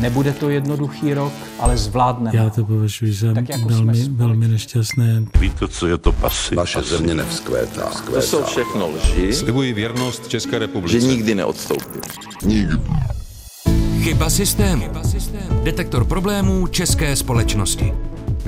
Nebude to jednoduchý rok, ale zvládneme. Já to považuji za tak jako velmi, velmi nešťastné. Víte, co je to pasy? Naše země nevzkvétá. To jsou všechno lži. Slibuji věrnost České republice. Že nikdy neodstoupím. Nikdy. Chyba systému. Detektor problémů české společnosti.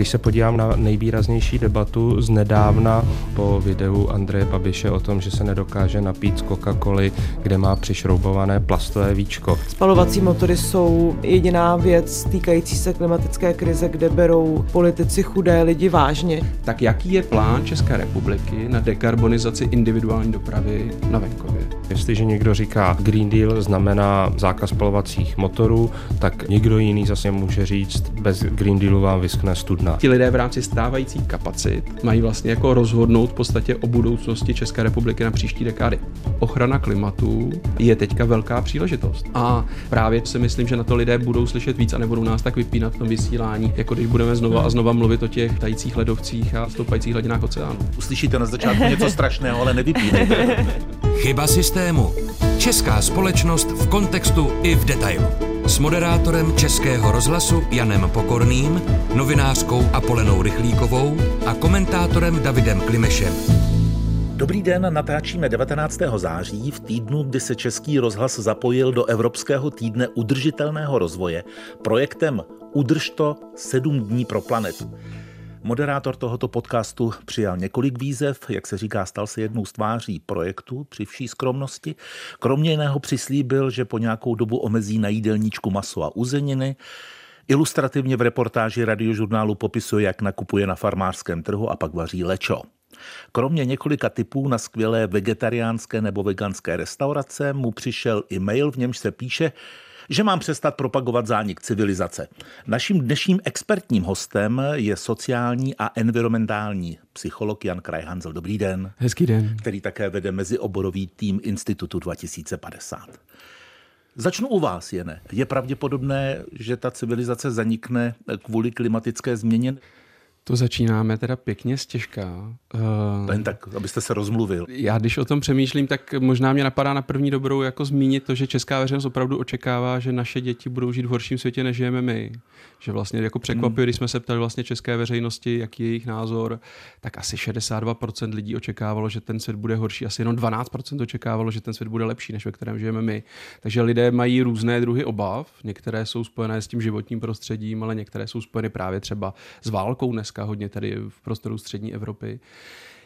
Když se podívám na nejvýraznější debatu z nedávna po videu Andreje Babiše o tom, že se nedokáže napít z Coca-Coly, kde má přišroubované plastové víčko. Spalovací motory jsou jediná věc týkající se klimatické krize, kde berou politici chudé lidi vážně. Tak jaký je plán České republiky na dekarbonizaci individuální dopravy na venkově? Jestliže někdo říká Green Deal znamená zákaz spalovacích motorů, tak někdo jiný zase může říct, bez Green Dealu vám vyskne studna. Ti lidé v rámci stávajících kapacit mají vlastně jako rozhodnout v podstatě o budoucnosti České republiky na příští dekády. Ochrana klimatu je teďka velká příležitost. A právě si myslím, že na to lidé budou slyšet víc a nebudou nás tak vypínat v tom vysílání, jako když budeme znova a znova mluvit o těch tajících ledovcích a stoupajících hladinách oceánu. Uslyšíte na začátku něco strašného, ale nevypínejte. Chyba systému. Česká společnost v kontextu i v detailu. S moderátorem Českého rozhlasu Janem Pokorným, novinářkou Apolenou Rychlíkovou a komentátorem Davidem Klimešem. Dobrý den, natáčíme 19. září v týdnu, kdy se Český rozhlas zapojil do Evropského týdne udržitelného rozvoje projektem Udrž to 7 dní pro planetu. Moderátor tohoto podcastu přijal několik výzev, jak se říká, stal se jednou z tváří projektu při vší skromnosti. Kromě jiného přislíbil, že po nějakou dobu omezí na jídelníčku maso a uzeniny. Ilustrativně v reportáži radiožurnálu popisuje, jak nakupuje na farmářském trhu a pak vaří lečo. Kromě několika typů na skvělé vegetariánské nebo veganské restaurace mu přišel e-mail, v němž se píše, že mám přestat propagovat zánik civilizace. Naším dnešním expertním hostem je sociální a environmentální psycholog Jan Krajhanzel. Dobrý den. Hezký den. Který také vede mezioborový tým Institutu 2050. Začnu u vás, Jene. Je pravděpodobné, že ta civilizace zanikne kvůli klimatické změně? To začínáme teda pěkně stěžká. Uh, Jen tak, abyste se rozmluvil. Já když o tom přemýšlím, tak možná mě napadá na první dobrou jako zmínit to, že česká veřejnost opravdu očekává, že naše děti budou žít v horším světě, než žijeme my. Že vlastně jako překvapuje, hmm. když jsme se ptali vlastně české veřejnosti, jaký je jejich názor, tak asi 62% lidí očekávalo, že ten svět bude horší, asi jenom 12% očekávalo, že ten svět bude lepší, než ve kterém žijeme my. Takže lidé mají různé druhy obav, některé jsou spojené s tím životním prostředím, ale některé jsou spojeny právě třeba s válkou dneska hodně tady v prostoru střední Evropy.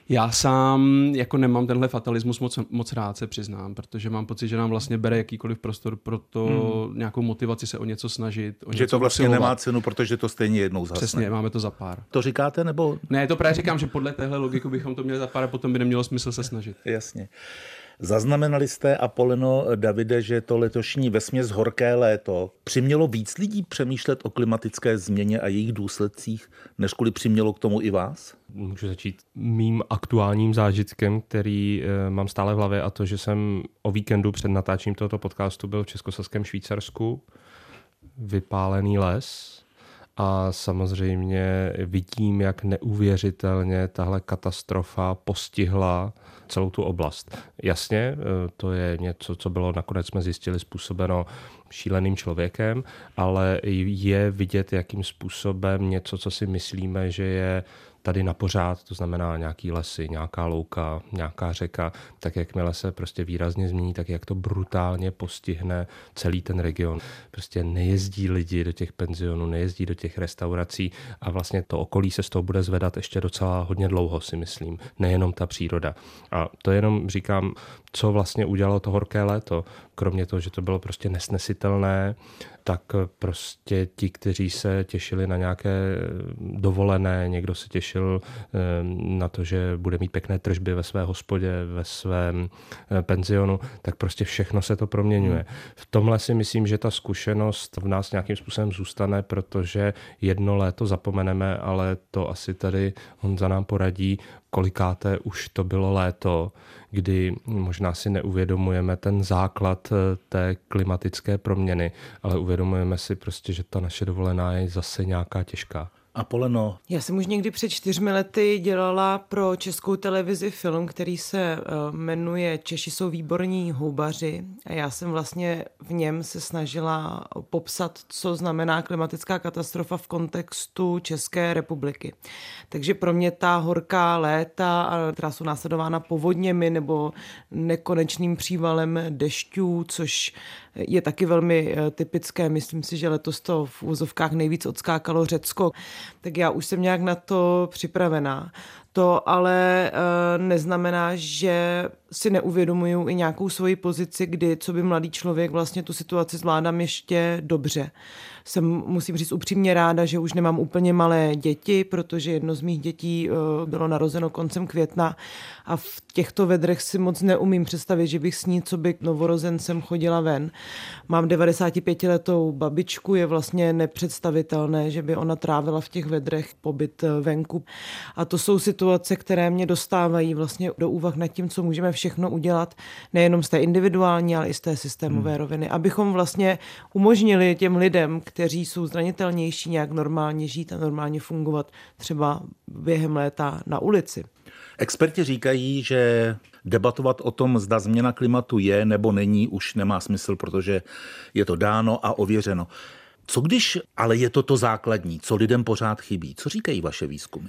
Já sám jako nemám tenhle fatalismus moc, moc rád se přiznám, protože mám pocit, že nám vlastně bere jakýkoliv prostor pro to hmm. nějakou motivaci se o něco snažit. O že něco to vlastně usilovat. nemá cenu, protože to stejně jednou zhasne. Přesně, máme to za pár. To říkáte nebo? Ne, to právě říkám, že podle téhle logiky bychom to měli za pár a potom by nemělo smysl se snažit. Jasně. Zaznamenali jste, Apoleno Davide, že to letošní vesměs horké léto přimělo víc lidí přemýšlet o klimatické změně a jejich důsledcích, než kvůli přimělo k tomu i vás? Můžu začít mým aktuálním zážitkem, který e, mám stále v hlavě a to, že jsem o víkendu před natáčením tohoto podcastu byl v Českosaském Švýcarsku, vypálený les, a samozřejmě vidím, jak neuvěřitelně tahle katastrofa postihla celou tu oblast. Jasně, e, to je něco, co bylo nakonec jsme zjistili způsobeno šíleným člověkem, ale je vidět, jakým způsobem něco, co si myslíme, že je tady na pořád, to znamená nějaký lesy, nějaká louka, nějaká řeka, tak jakmile se prostě výrazně změní, tak jak to brutálně postihne celý ten region. Prostě nejezdí lidi do těch penzionů, nejezdí do těch restaurací a vlastně to okolí se z toho bude zvedat ještě docela hodně dlouho, si myslím. Nejenom ta příroda. A to jenom říkám, co vlastně udělalo to horké léto. Kromě toho, že to bylo prostě nesnesitelné, tak prostě ti, kteří se těšili na nějaké dovolené, někdo se těšil eh, na to, že bude mít pěkné tržby ve své hospodě, ve svém eh, penzionu, tak prostě všechno se to proměňuje. Hmm. V tomhle si myslím, že ta zkušenost v nás nějakým způsobem zůstane, protože jedno léto zapomeneme, ale to asi tady on za nám poradí, kolikáté už to bylo léto, kdy možná si neuvědomujeme ten základ eh, té klimatické proměny, ale uvědomujeme si prostě, že ta naše dovolená je zase nějaká těžká. Apoleno. Já jsem už někdy před čtyřmi lety dělala pro českou televizi film, který se eh, jmenuje Češi jsou výborní houbaři a já jsem vlastně v něm se snažila popsat, co znamená klimatická katastrofa v kontextu České republiky. Takže pro mě ta horká léta, která jsou následována povodněmi nebo nekonečným přívalem dešťů, což je taky velmi eh, typické. Myslím si, že letos to v úzovkách nejvíc odskákalo Řecko. Tak já už jsem nějak na to připravená. To ale uh, neznamená, že si neuvědomuju i nějakou svoji pozici, kdy, co by mladý člověk, vlastně tu situaci zvládám ještě dobře. Jsem, musím říct, upřímně ráda, že už nemám úplně malé děti, protože jedno z mých dětí uh, bylo narozeno koncem května a v těchto vedrech si moc neumím představit, že bych s ní, co by novorozencem chodila ven. Mám 95-letou babičku, je vlastně nepředstavitelné, že by ona trávila v těch vedrech pobyt eh, venku. A to jsou situace, které mě dostávají vlastně do úvah nad tím, co můžeme všechno udělat, nejenom z té individuální, ale i z té systémové hmm. roviny, abychom vlastně umožnili těm lidem, kteří jsou zranitelnější, nějak normálně žít a normálně fungovat třeba během léta na ulici. Experti říkají, že debatovat o tom, zda změna klimatu je nebo není, už nemá smysl, protože je to dáno a ověřeno. Co když ale je to to základní, co lidem pořád chybí? Co říkají vaše výzkumy?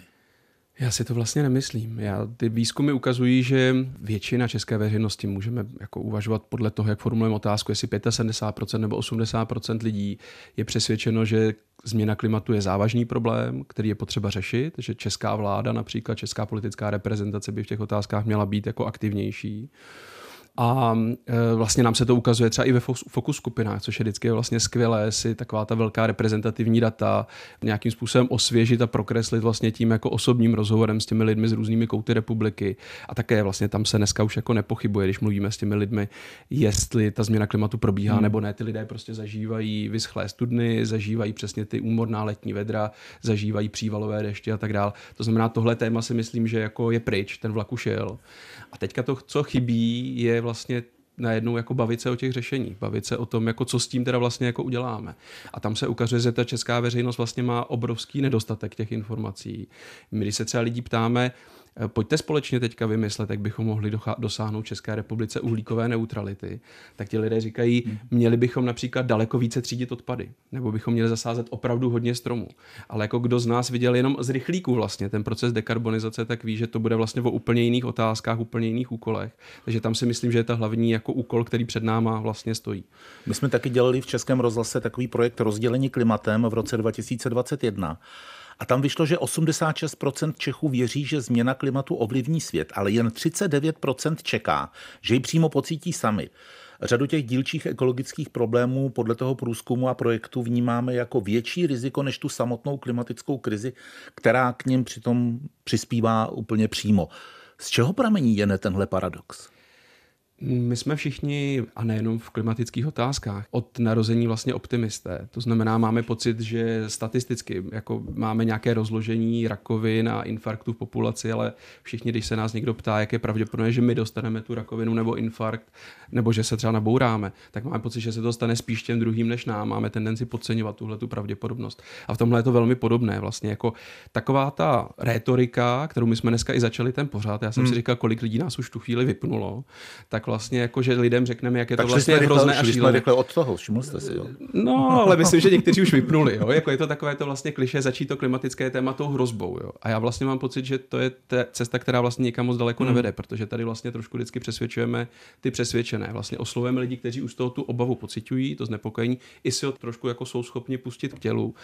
Já si to vlastně nemyslím. Já, ty výzkumy ukazují, že většina české veřejnosti můžeme jako uvažovat podle toho, jak formulujeme otázku, jestli 75% nebo 80% lidí je přesvědčeno, že změna klimatu je závažný problém, který je potřeba řešit, že česká vláda, například česká politická reprezentace by v těch otázkách měla být jako aktivnější. A e, vlastně nám se to ukazuje třeba i ve fokus skupinách, což je vždycky vlastně skvělé si taková ta velká reprezentativní data nějakým způsobem osvěžit a prokreslit vlastně tím jako osobním rozhovorem s těmi lidmi z různými kouty republiky. A také vlastně tam se dneska už jako nepochybuje, když mluvíme s těmi lidmi, jestli ta změna klimatu probíhá hmm. nebo ne. Ty lidé prostě zažívají vyschlé studny, zažívají přesně ty úmorná letní vedra, zažívají přívalové deště a tak dále. To znamená, tohle téma si myslím, že jako je pryč, ten vlak už jel. A teďka to, co chybí, je vlastně najednou jako bavit se o těch řešeních, bavit se o tom, jako co s tím teda vlastně jako uděláme. A tam se ukazuje, že ta česká veřejnost vlastně má obrovský nedostatek těch informací. My, když se třeba lidí ptáme, Eh, pojďte společně teďka vymyslet, jak bychom mohli dosáhnout České republice uhlíkové neutrality. Tak ti lidé říkají, hmm. měli bychom například daleko více třídit odpady, nebo bychom měli zasázet opravdu hodně stromů. Ale jako kdo z nás viděl jenom z rychlíků vlastně ten proces dekarbonizace, tak ví, že to bude vlastně o úplně jiných otázkách, úplně jiných úkolech. Takže tam si myslím, že je ta hlavní jako úkol, který před náma vlastně stojí. My jsme taky dělali v Českém rozhlase takový projekt rozdělení klimatem v roce 2021. A tam vyšlo, že 86% Čechů věří, že změna klimatu ovlivní svět, ale jen 39% čeká, že ji přímo pocítí sami. Řadu těch dílčích ekologických problémů podle toho průzkumu a projektu vnímáme jako větší riziko než tu samotnou klimatickou krizi, která k ním přitom přispívá úplně přímo. Z čeho pramení jen tenhle paradox? My jsme všichni, a nejenom v klimatických otázkách, od narození vlastně optimisté. To znamená, máme pocit, že statisticky jako máme nějaké rozložení rakovin a infarktů v populaci, ale všichni, když se nás někdo ptá, jak je pravděpodobné, že my dostaneme tu rakovinu nebo infarkt, nebo že se třeba nabouráme, tak máme pocit, že se to stane spíš těm druhým než nám. Máme tendenci podceňovat tuhle tu pravděpodobnost. A v tomhle je to velmi podobné. Vlastně jako taková ta rétorika, kterou my jsme dneska i začali ten pořád, já jsem hmm. si říkal, kolik lidí nás už tu chvíli vypnulo, tak vlastně jako, že lidem řekneme, jak je tak to vlastně hrozné a šílené. jsme od toho, všiml jste si, jo? No, ale myslím, že někteří už vypnuli, jo? Jako je to takové to vlastně kliše začít to klimatické téma tou hrozbou, jo? A já vlastně mám pocit, že to je ta cesta, která vlastně nikam moc daleko hmm. nevede, protože tady vlastně trošku vždycky přesvědčujeme ty přesvědčené. Vlastně oslovujeme lidi, kteří už z toho tu obavu pocitují, to znepokojení, i si ho trošku jako jsou schopni pustit k tělu.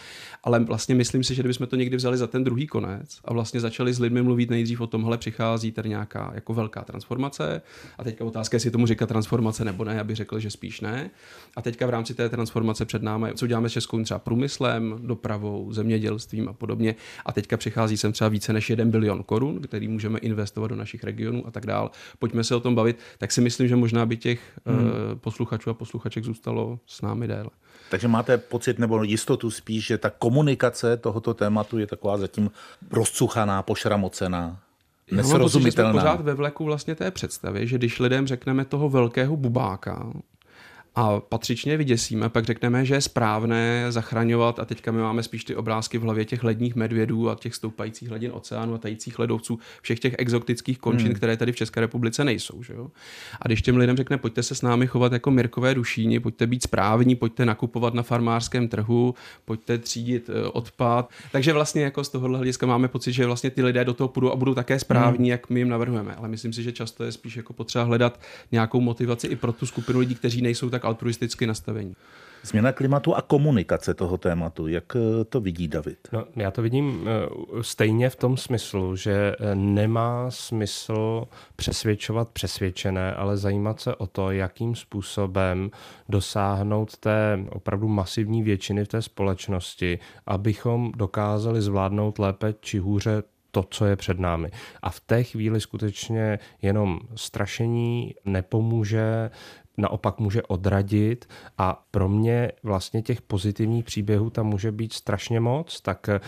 Ale vlastně myslím si, že kdybychom to někdy vzali za ten druhý konec a vlastně začali s lidmi mluvit nejdřív o tomhle přichází tady nějaká jako velká transformace a teďka otázka, jestli tomu říkat transformace nebo ne, já bych řekl, že spíš ne. A teďka v rámci té transformace před námi, co děláme s Českou třeba průmyslem, dopravou, zemědělstvím a podobně. A teďka přichází sem třeba více než 1 bilion korun, který můžeme investovat do našich regionů a tak dál. Pojďme se o tom bavit. Tak si myslím, že možná by těch hmm. uh, posluchačů a posluchaček zůstalo s námi déle. Takže máte pocit nebo jistotu spíš, že ta komunikace tohoto tématu je taková zatím rozcuchaná, pošramocená? Nesrozumitelná. Já pořád ve vleku vlastně té představy, že když lidem řekneme toho velkého bubáka, a patřičně vyděsíme, pak řekneme, že je správné zachraňovat a teďka my máme spíš ty obrázky v hlavě těch ledních medvědů a těch stoupajících hladin oceánu a tajících ledovců, všech těch exotických končin, hmm. které tady v České republice nejsou. Že jo? A když těm lidem řekne, pojďte se s námi chovat jako Mirkové dušíni, pojďte být správní, pojďte nakupovat na farmářském trhu, pojďte třídit eh, odpad. Takže vlastně jako z tohohle hlediska máme pocit, že vlastně ty lidé do toho půjdou a budou také správní, hmm. jak my jim navrhujeme. Ale myslím si, že často je spíš jako potřeba hledat nějakou motivaci i pro tu skupinu lidí, kteří nejsou tak altruisticky nastavení. Změna klimatu a komunikace toho tématu. Jak eh, to vidí David? No, já to vidím eh, stejně v tom smyslu, že eh, nemá smysl přesvědčovat přesvědčené, ale zajímat se o to, jakým způsobem dosáhnout té opravdu masivní většiny v té společnosti, abychom dokázali zvládnout lépe či hůře to, co je před námi. A v té chvíli skutečně jenom strašení nepomůže, naopak může odradit a pro mě vlastně těch pozitivních příběhů tam může být strašně moc, tak eh,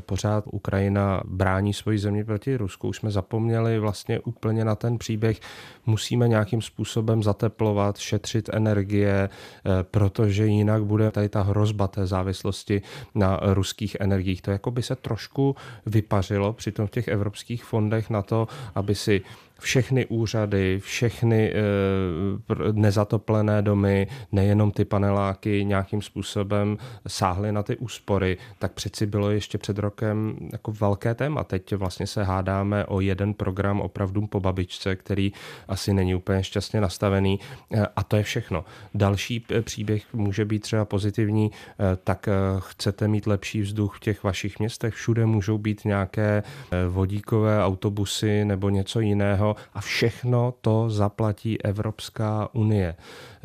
pořád Ukrajina brání svoji zemi proti Rusku. Už jsme zapomněli vlastně úplně na ten příběh. Musíme nějakým způsobem zateplovat, šetřit energie, eh, protože jinak bude tady ta hrozba té závislosti na ruských energiích. To jako by se trošku vypařilo přitom v těch evropských fondech na to, aby si všechny úřady, všechny e, nezatoplené domy, nejenom ty paneláky nějakým způsobem sáhly na ty úspory, tak přeci bylo ještě před rokem jako velké téma. Teď vlastně se hádáme o jeden program opravdu po babičce, který asi není úplně šťastně nastavený e, a to je všechno. Další příběh může být třeba pozitivní, tak chcete mít lepší vzduch v těch vašich městech, všude můžou být nějaké vodíkové autobusy nebo něco jiného, a všechno to zaplatí Evropská unie.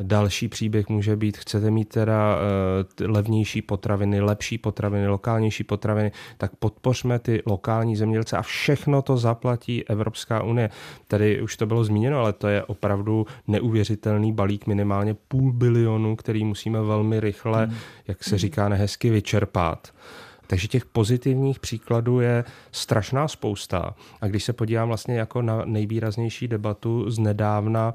Další příběh může být, chcete mít teda uh, levnější potraviny, lepší potraviny, lokálnější potraviny, tak podpořme ty lokální zemědělce a všechno to zaplatí Evropská unie. Tady už to bylo zmíněno, ale to je opravdu neuvěřitelný balík, minimálně půl bilionu, který musíme velmi rychle, hmm. jak se říká nehezky, vyčerpat. Takže těch pozitivních příkladů je strašná spousta. A když se podívám vlastně jako na nejvýraznější debatu z nedávna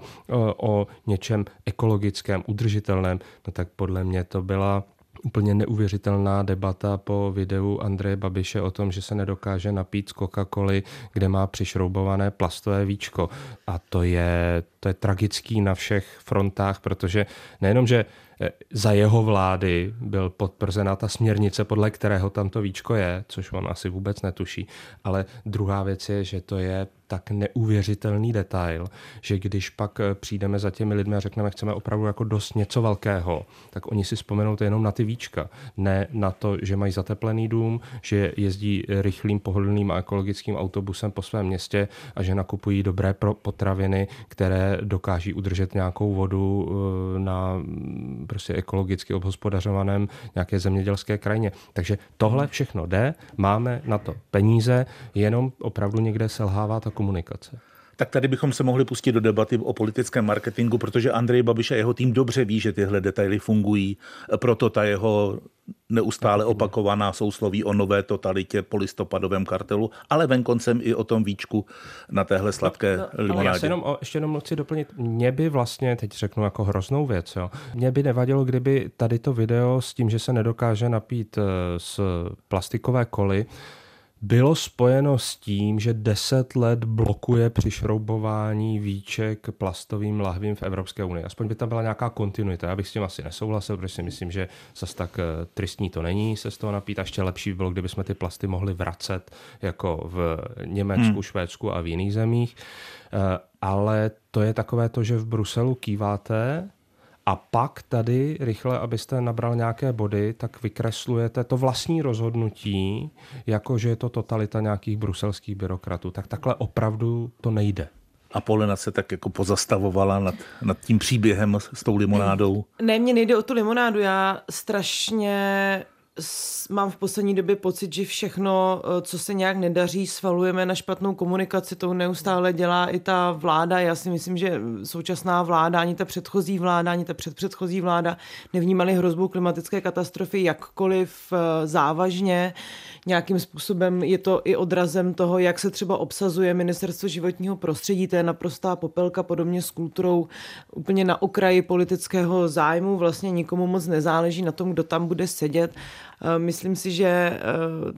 o něčem ekologickém, udržitelném, no tak podle mě to byla úplně neuvěřitelná debata po videu Andreje Babiše o tom, že se nedokáže napít z Coca-Coly, kde má přišroubované plastové víčko. A to je, to je tragický na všech frontách, protože nejenom, že Eh, za jeho vlády byl potvrzená ta směrnice, podle kterého tam to víčko je, což on asi vůbec netuší. Ale druhá věc je, že to je tak neuvěřitelný detail, že když pak eh, přijdeme za těmi lidmi a řekneme, chceme opravdu jako dost něco velkého, tak oni si vzpomenou to jenom na ty víčka. Ne na to, že mají zateplený dům, že jezdí rychlým, pohodlným a ekologickým autobusem po svém městě a že nakupují dobré potraviny, které dokáží udržet nějakou vodu eh, na prostě ekologicky obhospodařovaném nějaké zemědělské krajině. Takže tohle všechno jde, máme na to peníze, jenom opravdu někde selhává ta komunikace. Tak tady bychom se mohli pustit do debaty o politickém marketingu, protože Andrej Babiš a jeho tým dobře ví, že tyhle detaily fungují, proto ta jeho neustále opakovaná sousloví o nové totalitě po listopadovém kartelu, ale venkoncem i o tom víčku na téhle sladké no, no, limonádě. Já se jenom, ještě jenom chci doplnit, mě by vlastně, teď řeknu jako hroznou věc, jo, mě by nevadilo, kdyby tady to video s tím, že se nedokáže napít eh, z plastikové koly, bylo spojeno s tím, že 10 let blokuje přišroubování víček plastovým lahvím v Evropské unii. Aspoň by tam byla nějaká kontinuita. Já bych s tím asi nesouhlasil, protože si myslím, že zase tak eh, tristní to není se z toho napít. A ještě lepší by bylo, kdyby jsme ty plasty mohli vracet jako v Německu, hmm. Švédsku a v jiných zemích. Eh, ale to je takové to, že v Bruselu kýváte a pak tady rychle, abyste nabral nějaké body, tak vykreslujete to vlastní rozhodnutí, jako že je to totalita nějakých bruselských byrokratů. Tak takhle opravdu to nejde. A Polena se tak jako pozastavovala nad, nad tím příběhem s tou limonádou. Ne, mně nejde o tu limonádu. Já strašně mám v poslední době pocit, že všechno, eh, co se nějak nedaří, svalujeme na špatnou komunikaci. To neustále dělá i ta vláda. Já si myslím, že současná vláda, ani ta předchozí vláda, ani ta předpředchozí vláda nevnímali hrozbu klimatické katastrofy jakkoliv eh, závažně. Nějakým způsobem je to i odrazem toho, jak se třeba obsazuje ministerstvo životního prostředí. To je naprostá popelka, podobně s kulturou úplně na okraji politického zájmu. Vlastně nikomu moc nezáleží na tom, kdo tam bude sedět myslím si, že eh,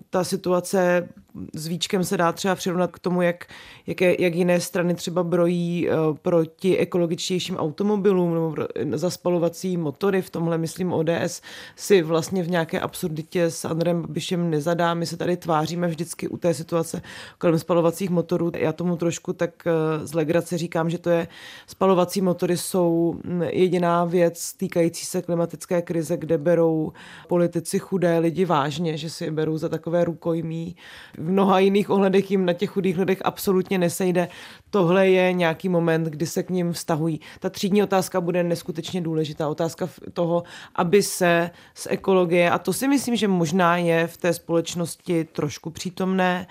ta situace s Víčkem se dá třeba přirovnat k tomu, jak, jak, jak jiné strany třeba brojí eh, proti ekologičtějším automobilům nebo zaspalovací motory. V tomhle, myslím, ODS si vlastně v nějaké absurditě s Andrem Babišem nezadá. My se tady tváříme vždycky u té situace kolem spalovacích motorů. Já tomu trošku tak z legrace říkám, že to je spalovací motory jsou hm, jediná věc týkající se klimatické krize, kde berou politici chudé lidi vážně, že si berou za takové rukojmí. V mnoha jiných ohledech jim na těch chudých lidech absolutně nesejde. Tohle je nějaký moment, kdy se k ním vztahují. Ta třídní otázka bude neskutečně důležitá. Otázka toho, aby se z ekologie, a to si myslím, že možná je v té společnosti trošku přítomné,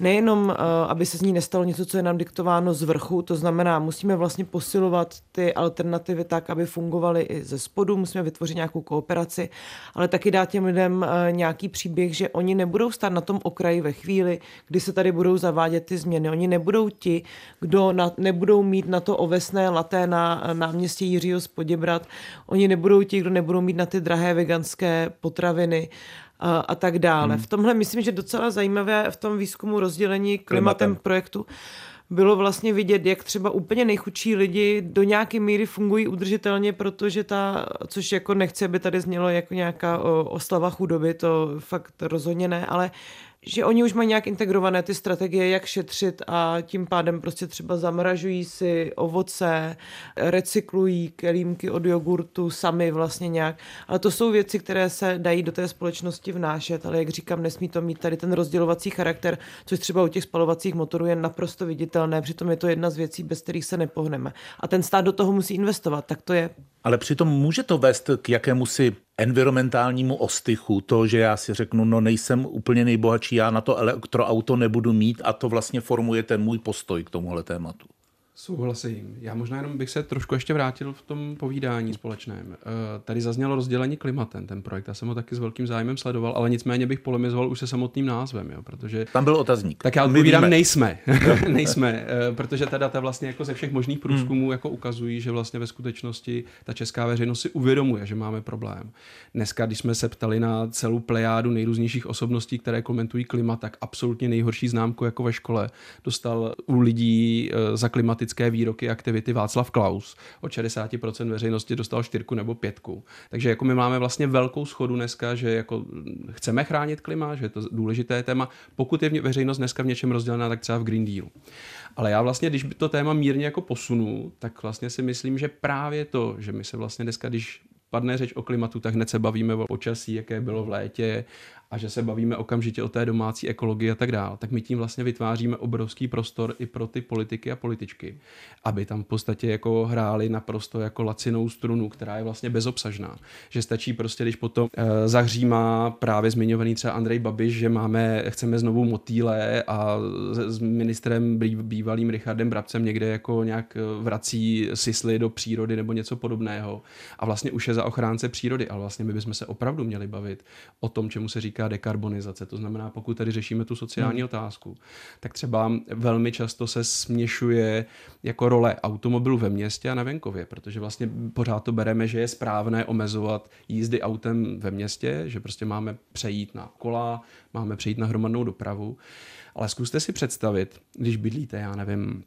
nejenom, eh, aby se z ní nestalo něco, co je nám diktováno z vrchu, to znamená, musíme vlastně posilovat ty alternativy tak, aby fungovaly i ze spodu, musíme vytvořit nějakou kooperaci, ale taky dát těm lidem eh, nějaký příběh, že oni nebudou stát na tom okraji ve chvíli, kdy se tady budou zavádět ty změny. Oni nebudou ti, kdo na, nebudou mít na to ovesné laté na náměstí Jiřího Spoděbrat, oni nebudou ti, kdo nebudou mít na ty drahé veganské potraviny a, a tak dále. Hmm. V tomhle myslím, že docela zajímavé v tom výzkumu rozdělení klimatem, klimatem. projektu bylo vlastně vidět, jak třeba úplně nejchudší lidi do nějaké míry fungují udržitelně, protože ta, což jako nechci, aby tady znělo jako nějaká oslava chudoby, to fakt rozhodně ne, ale že oni už mají nějak integrované ty strategie, jak šetřit a tím pádem prostě třeba zamražují si ovoce, recyklují kelímky od jogurtu sami vlastně nějak. Ale to jsou věci, které se dají do té společnosti vnášet, ale jak říkám, nesmí to mít tady ten rozdělovací charakter, což třeba u těch spalovacích motorů je naprosto viditelné, přitom je to jedna z věcí, bez kterých se nepohneme. A ten stát do toho musí investovat, tak to je. Ale přitom může to vést k jakému si environmentálnímu ostychu, to, že já si řeknu, no nejsem úplně nejbohatší, já na to elektroauto nebudu mít a to vlastně formuje ten můj postoj k tomuhle tématu. Souhlasím. Já možná jenom bych se trošku ještě vrátil v tom povídání společném. Eh, tady zaznělo rozdělení klimatem, ten projekt. Já jsem ho taky s velkým zájmem sledoval, ale nicméně bych polemizoval už se samotným názvem, jo, protože... Tam byl otazník. Tak já odpovídám, nejsme. nejsme, eh, protože ta data vlastně jako ze všech možných průzkumů hmm. jako ukazují, že vlastně ve skutečnosti ta česká veřejnost si uvědomuje, že máme problém. Dneska, když jsme se ptali na celou plejádu nejrůznějších osobností, které komentují klima, tak absolutně nejhorší známku jako ve škole dostal u lidí eh, za klimatické politické výroky, aktivity Václav Klaus. Od 60% veřejnosti dostal čtyřku nebo pětku. Takže jako my máme vlastně velkou schodu dneska, že jako chceme chránit klima, že je to důležité téma. Pokud je veřejnost dneska v něčem rozdělená, tak třeba v Green Deal. Ale já vlastně, když to téma mírně jako posunu, tak vlastně si myslím, že právě to, že my se vlastně dneska, když padne řeč o klimatu, tak hned se bavíme o počasí, jaké bylo v létě a že se bavíme okamžitě o té domácí ekologii a tak dále, tak my tím vlastně vytváříme obrovský prostor i pro ty politiky a političky, aby tam v podstatě jako hráli naprosto jako lacinou strunu, která je vlastně bezobsažná. Že stačí prostě, když potom e, zahřímá právě zmiňovaný třeba Andrej Babiš, že máme, chceme znovu motýle a s, ministrem bývalým Richardem Brabcem někde jako nějak eh, vrací sisly do přírody nebo něco podobného. A vlastně už je za ochránce přírody, ale vlastně my bychom se opravdu měli bavit o tom, čemu se říká říká dekarbonizace. To znamená, pokud tady řešíme tu sociální hmm. otázku, tak třeba velmi často se směšuje jako role automobilu ve městě a na venkově, protože vlastně pořád to bereme, že je správné omezovat jízdy autem ve městě, že prostě máme přejít na kola, máme přejít na hromadnou dopravu. Ale zkuste si představit, když bydlíte, já nevím,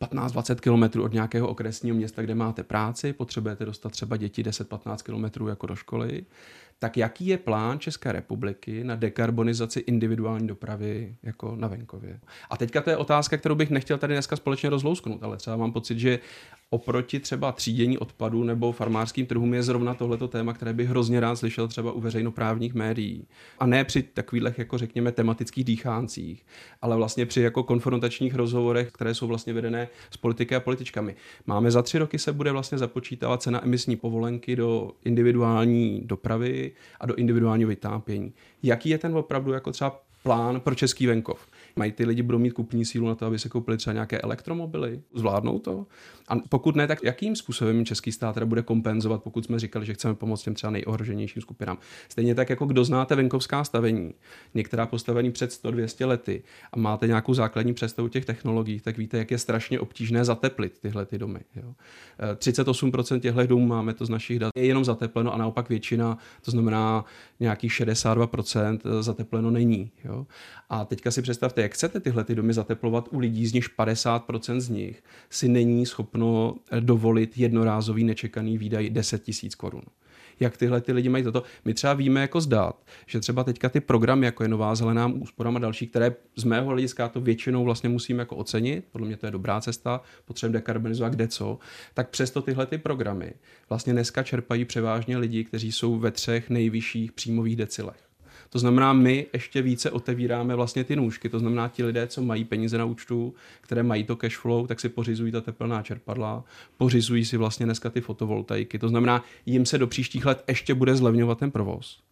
15-20 km od nějakého okresního města, kde máte práci, potřebujete dostat třeba děti 10-15 km jako do školy, tak jaký je plán České republiky na dekarbonizaci individuální dopravy jako na venkově? A teďka to je otázka, kterou bych nechtěl tady dneska společně rozlousknout, ale třeba mám pocit, že oproti třeba třídění odpadů nebo farmářským trhům je zrovna tohleto téma, které bych hrozně rád slyšel třeba u veřejnoprávních médií. A ne při takových, jako řekněme, tematických dýcháncích, ale vlastně při jako konfrontačních rozhovorech, které jsou vlastně vedené s politiky a političkami. Máme za tři roky se bude vlastně započítávat cena emisní povolenky do individuální dopravy a do individuálního vytápění. Jaký je ten opravdu jako třeba plán pro český venkov? Mají ty lidi budou mít kupní sílu na to, aby se koupili třeba nějaké elektromobily? Zvládnou to? A pokud ne, tak jakým způsobem český stát teda bude kompenzovat, pokud jsme říkali, že chceme pomoct těm třeba nejohroženějším skupinám? Stejně tak, jako kdo znáte venkovská stavení, některá postavení před 100-200 lety a máte nějakou základní představu těch technologií, tak víte, jak je strašně obtížné zateplit tyhle ty domy. Jo? 38% těchto domů máme to z našich dat je jenom zatepleno a naopak většina, to znamená nějakých 62% zatepleno není. Jo? A teďka si představte, chcete tyhle ty domy zateplovat u lidí, z nich 50% z nich si není schopno dovolit jednorázový nečekaný výdaj 10 tisíc korun jak tyhle ty lidi mají toto. My třeba víme jako zdát, že třeba teďka ty programy, jako je Nová zelená úsporám a další, které z mého hlediska to většinou vlastně musíme jako ocenit, podle mě to je dobrá cesta, potřebujeme dekarbonizovat kde co, tak přesto tyhle ty programy vlastně dneska čerpají převážně lidi, kteří jsou ve třech nejvyšších příjmových decilech. To znamená, my ještě více otevíráme vlastně ty nůžky. To znamená, ti lidé, co mají peníze na účtu, které mají to cash flow, tak si pořizují ta teplná čerpadla, pořizují si vlastně dneska ty fotovoltaiky. To znamená, jim se do příštích let ještě bude zlevňovat ten provoz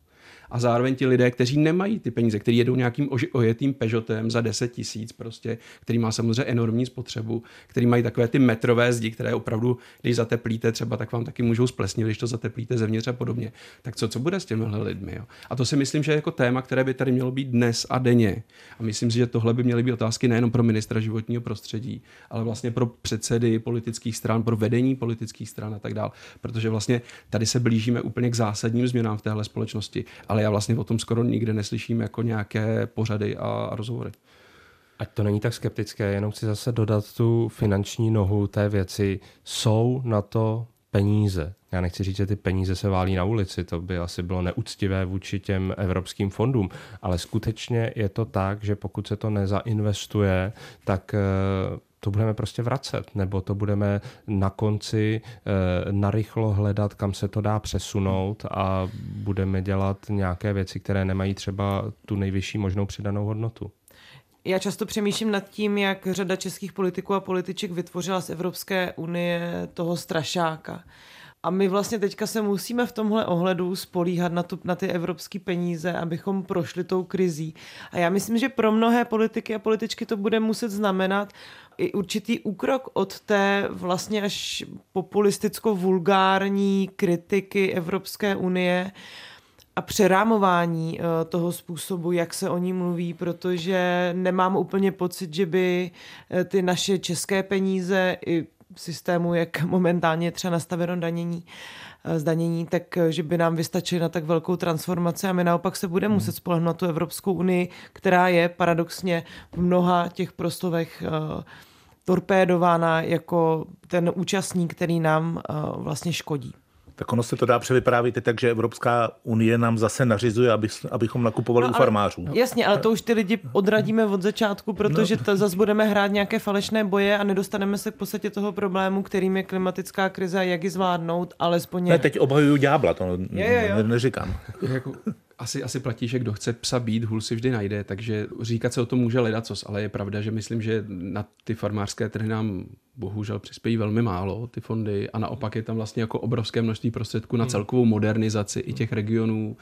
a zároveň ti lidé, kteří nemají ty peníze, kteří jedou nějakým ojetým Peugeotem za 10 tisíc prostě, který má samozřejmě enormní spotřebu, který mají takové ty metrové zdi, které opravdu, když zateplíte třeba, tak vám taky můžou splesnit, když to zateplíte zevnitř a podobně. Tak co, co bude s těmi lidmi? Jo? A to si myslím, že je jako téma, které by tady mělo být dnes a denně. A myslím si, že tohle by měly být otázky nejenom pro ministra životního prostředí, ale vlastně pro předsedy politických stran, pro vedení politických stran a tak dále. Protože vlastně tady se blížíme úplně k zásadním změnám v téhle společnosti. Ale ale já vlastně o tom skoro nikde neslyším jako nějaké pořady a rozhovory. Ať to není tak skeptické, jenom chci zase dodat tu finanční nohu té věci. Jsou na to peníze. Já nechci říct, že ty peníze se válí na ulici, to by asi bylo neúctivé vůči těm evropským fondům, ale skutečně je to tak, že pokud se to nezainvestuje, tak eh, to budeme prostě vracet, nebo to budeme na konci e, narychlo hledat, kam se to dá přesunout a budeme dělat nějaké věci, které nemají třeba tu nejvyšší možnou přidanou hodnotu. Já často přemýšlím nad tím, jak řada českých politiků a političek vytvořila z Evropské unie toho strašáka. A my vlastně teďka se musíme v tomhle ohledu spolíhat na, tu, na ty evropské peníze, abychom prošli tou krizí. A já myslím, že pro mnohé politiky a političky to bude muset znamenat i určitý úkrok od té vlastně až populisticko-vulgární kritiky Evropské unie a přerámování uh, toho způsobu, jak se o ní mluví, protože nemám úplně pocit, že by uh, ty naše české peníze i systému, jak momentálně třeba nastaveno danění, eh, zdanění, tak eh, že by nám vystačily na tak velkou transformaci a my naopak se budeme muset spolehnout na tu Evropskou unii, která je paradoxně v mnoha těch prostovech uh, torpédována jako ten účastník, který nám vlastně škodí. Tak ono se to dá převyprávět tak, že Evropská unie nám zase nařizuje, aby, abychom nakupovali no, u farmářů. Jasně, ale to už ty lidi odradíme od začátku, protože no. zase budeme hrát nějaké falešné boje a nedostaneme se k podstatě toho problému, kterým je klimatická krize a jak ji zvládnout, alespoň... Ne, teď obhajuju ďábla, to je, je, je. neříkám. Jako, asi, asi platí, že kdo chce psa být, hůl si vždy najde, takže říkat se o tom může ledat cos, ale je pravda, že myslím, že na ty farmářské trhy nám bohužel přispějí velmi málo ty fondy a naopak je tam vlastně jako obrovské množství prostředků na hmm. celkovou modernizaci i těch regionů,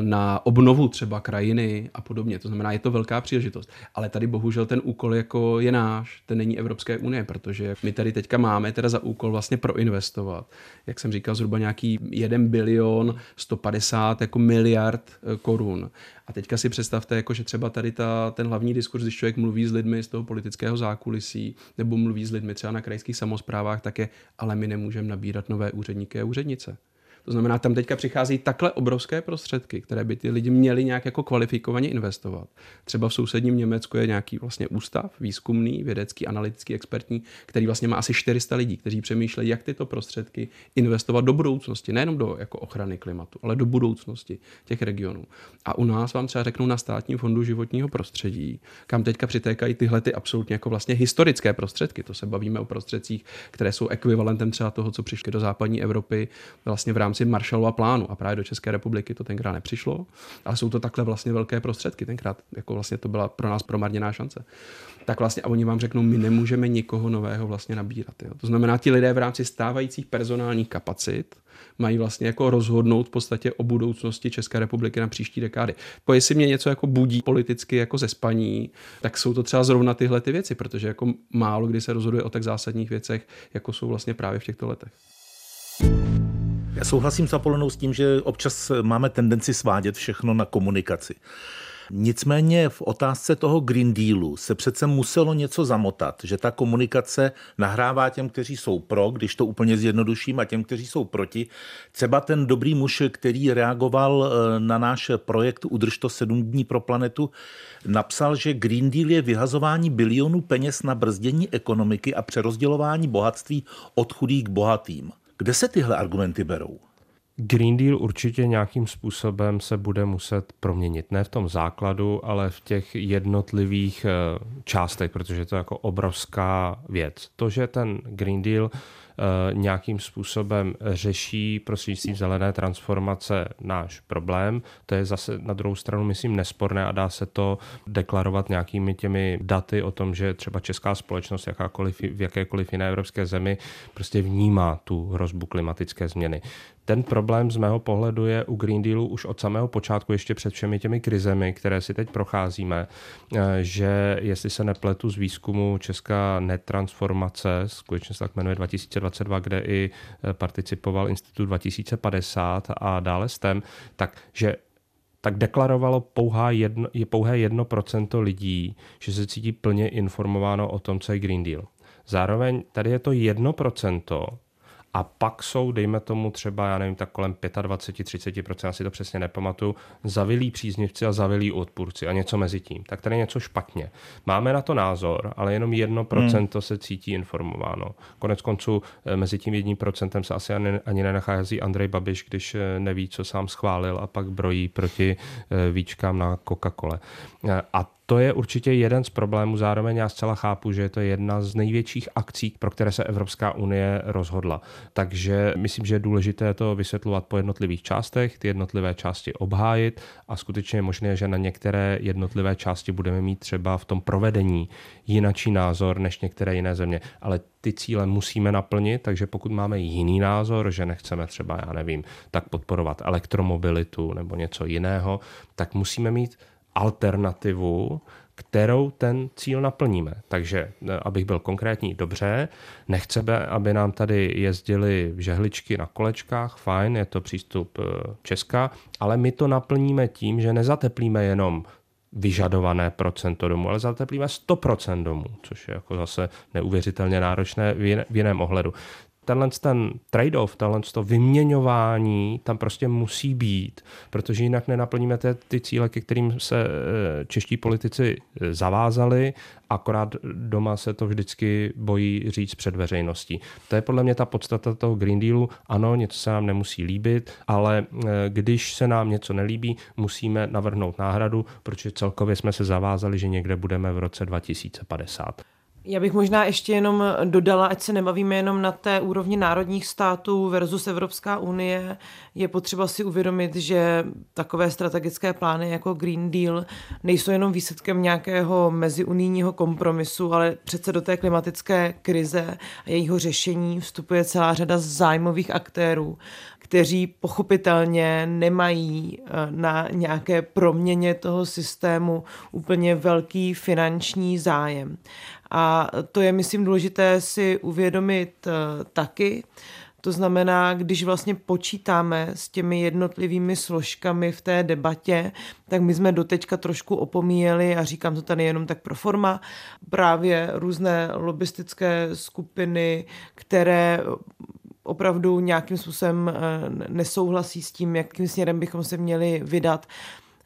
na obnovu třeba krajiny a podobně. To znamená, je to velká příležitost. Ale tady bohužel ten úkol jako je náš, ten není Evropské unie, protože my tady teďka máme teda za úkol vlastně proinvestovat. Jak jsem říkal, zhruba nějaký 1 bilion 150 jako miliard eh, korun. A teďka si představte, jako, že třeba tady ta, ten hlavní diskurs, když člověk mluví s lidmi z toho politického zákulisí, nebo mluví s lidmi třeba na krajských samozprávách, tak je, ale my nemůžeme nabírat nové úředníky a úřednice. To znamená, tam teďka přichází takhle obrovské prostředky, které by ty lidi měli nějak jako kvalifikovaně investovat. Třeba v sousedním Německu je nějaký vlastně ústav výzkumný, vědecký, analytický, expertní, který vlastně má asi 400 lidí, kteří přemýšlejí, jak tyto prostředky investovat do budoucnosti, nejenom do jako ochrany klimatu, ale do budoucnosti těch regionů. A u nás vám třeba řeknou na státním fondu životního prostředí, kam teďka přitékají tyhle ty absolutně jako vlastně historické prostředky. To se bavíme o prostředcích, které jsou ekvivalentem třeba toho, co přišly do západní Evropy vlastně v rámci rámci Marshallova plánu a právě do České republiky to tenkrát nepřišlo, ale jsou to takhle vlastně velké prostředky tenkrát, jako vlastně to byla pro nás promarněná šance. Tak vlastně a oni vám řeknou, my nemůžeme nikoho nového vlastně nabírat. Jo. To znamená, ti lidé v rámci stávajících personálních kapacit mají vlastně jako rozhodnout v podstatě o budoucnosti České republiky na příští dekády. Po jestli mě něco jako budí politicky jako ze spaní, tak jsou to třeba zrovna tyhle ty věci, protože jako málo kdy se rozhoduje o tak zásadních věcech, jako jsou vlastně právě v těchto letech. Já souhlasím s Apolonou s tím, že občas máme tendenci svádět všechno na komunikaci. Nicméně v otázce toho Green Dealu se přece muselo něco zamotat, že ta komunikace nahrává těm, kteří jsou pro, když to úplně zjednoduším, a těm, kteří jsou proti. Třeba ten dobrý muž, který reagoval eh, na náš projekt Udrž to sedm dní pro planetu, napsal, že Green Deal je vyhazování bilionů peněz na brzdění ekonomiky a přerozdělování bohatství od chudých k bohatým. Kde se tyhle argumenty berou? Green Deal určitě nějakým způsobem se bude muset proměnit. Ne v tom základu, ale v těch jednotlivých eh, částech, protože to je jako obrovská věc. To, že ten Green Deal nějakým způsobem řeší prostřednictvím zelené transformace náš problém. To je zase na druhou stranu, myslím, nesporné a dá se to deklarovat nějakými těmi daty o tom, že třeba česká společnost jakákoliv, v jakékoliv jiné evropské zemi prostě vnímá tu hrozbu klimatické změny. Ten problém z mého pohledu je u Green Dealu už od samého počátku, ještě před všemi těmi krizemi, které si teď procházíme, eh, že jestli se nepletu z výzkumu Česká netransformace, skutečně se tak jmenuje 2022, kde i eh, participoval Institut 2050 a dále STEM, tak že tak deklarovalo pouhá jedno, je pouhé 1% lidí, že se cítí plně informováno o tom, co je Green Deal. Zároveň tady je to 1%, a pak jsou, dejme tomu třeba, já nevím, tak kolem 25-30%, asi to přesně nepamatuju, zavilí příznivci a zavilí odpůrci a něco mezi tím. Tak tady je něco špatně. Máme na to názor, ale jenom 1% hmm. se cítí informováno. Konec konců eh, mezi tím jedním procentem se asi ani, ani nenachází Andrej Babiš, když eh, neví, co sám schválil a pak brojí proti eh, výčkám na Coca-Cole. A to je určitě jeden z problémů. Zároveň já zcela chápu, že je to jedna z největších akcí, pro které se Evropská unie rozhodla. Takže myslím, že je důležité to vysvětlovat po jednotlivých částech, ty jednotlivé části obhájit a skutečně je možné, že na některé jednotlivé části budeme mít třeba v tom provedení jinačí názor než některé jiné země. Ale ty cíle musíme naplnit, takže pokud máme jiný názor, že nechceme třeba, já nevím, tak podporovat elektromobilitu nebo něco jiného, tak musíme mít alternativu, kterou ten cíl naplníme. Takže, eh, abych byl konkrétní, dobře, nechceme, aby nám tady jezdili žehličky na kolečkách, fajn, je to přístup eh, Česka, ale my to naplníme tím, že nezateplíme jenom vyžadované procento domů, ale zateplíme 100% domů, což je jako zase neuvěřitelně náročné v jiném ohledu tenhle ten trade-off, tenhle to vyměňování tam prostě musí být, protože jinak nenaplníme ty, ty cíle, ke kterým se eh, čeští politici eh, zavázali, akorát doma se to vždycky bojí říct před veřejností. To je podle mě ta podstata toho Green Dealu. Ano, něco se nám nemusí líbit, ale eh, když se nám něco nelíbí, musíme navrhnout náhradu, protože celkově jsme se zavázali, že někde budeme v roce 2050. Já bych možná ještě jenom dodala, ať se nebavíme jenom na té úrovni národních států versus Evropská unie, je potřeba si uvědomit, že takové strategické plány jako Green Deal nejsou jenom výsledkem nějakého meziunijního kompromisu, ale přece do té klimatické krize a jejího řešení vstupuje celá řada zájmových aktérů, kteří pochopitelně nemají eh, na nějaké proměně toho systému úplně velký finanční zájem. A to je, myslím, důležité si uvědomit eh, taky. To znamená, když vlastně počítáme s těmi jednotlivými složkami v té debatě, tak my jsme doteďka trošku opomíjeli, a říkám to tady jenom tak pro forma, právě různé lobistické skupiny, které opravdu nějakým způsobem eh, nesouhlasí s tím, jakým směrem bychom se měli vydat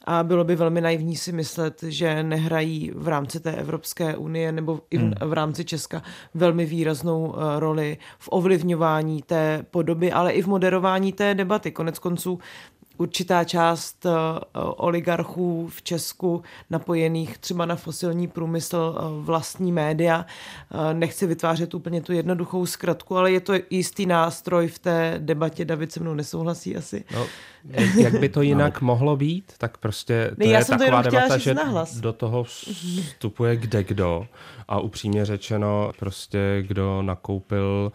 a bylo by velmi naivní si myslet, že nehrají v rámci té Evropské unie nebo i v, hmm. v rámci Česka velmi výraznou eh, roli v ovlivňování té podoby, ale i v moderování té debaty. Konec konců určitá část uh, oligarchů v Česku napojených třeba na fosilní průmysl uh, vlastní média. Uh, nechci vytvářet úplně tu jednoduchou zkratku, ale je to jistý nástroj v té debatě. David se mnou nesouhlasí asi. No, jak by to jinak no. mohlo být? Tak prostě to ne, je já jsem taková to debata, že nahlas. do toho vstupuje kde kdo a upřímně řečeno prostě kdo nakoupil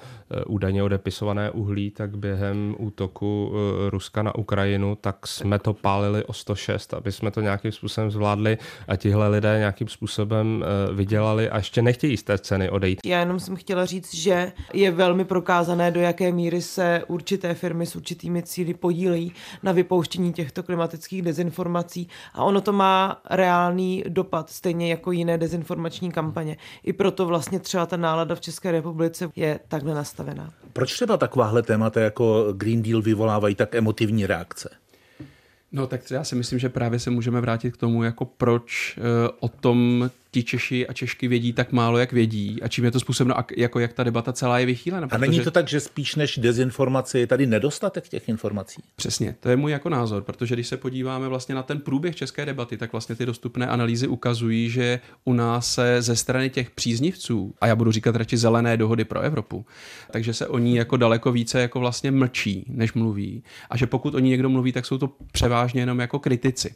údajně odepisované uhlí, tak během útoku Ruska na Ukrajinu, tak jsme to pálili o 106, aby jsme to nějakým způsobem zvládli a tihle lidé nějakým způsobem eh, vydělali a ještě nechtějí z té ceny odejít. Já jenom jsem chtěla říct, že je velmi prokázané, do jaké míry se určité firmy s určitými cíly podílejí na vypouštění těchto klimatických dezinformací a ono to má reálný dopad, stejně jako jiné dezinformační kampaně. I proto vlastně třeba ta nálada v České republice je takhle nastavená. Proč třeba takováhle témata jako Green Deal vyvolávají tak emotivní reakce? No tak já si myslím, že právě se můžeme vrátit k tomu, jako proč uh, o tom ti Češi a Češky vědí tak málo, jak vědí a čím je to způsobeno, jako jak ta debata celá je vychýlena. A není to tak, že spíš než dezinformace je tady nedostatek těch informací? Přesně, to je můj jako názor, protože když se podíváme vlastně na ten průběh české debaty, tak vlastně ty dostupné analýzy ukazují, že u nás se ze strany těch příznivců, a já budu říkat radši zelené dohody pro Evropu, takže se o ní jako daleko více jako vlastně mlčí, než mluví. A že pokud o ní někdo mluví, tak jsou to převážně jenom jako kritici.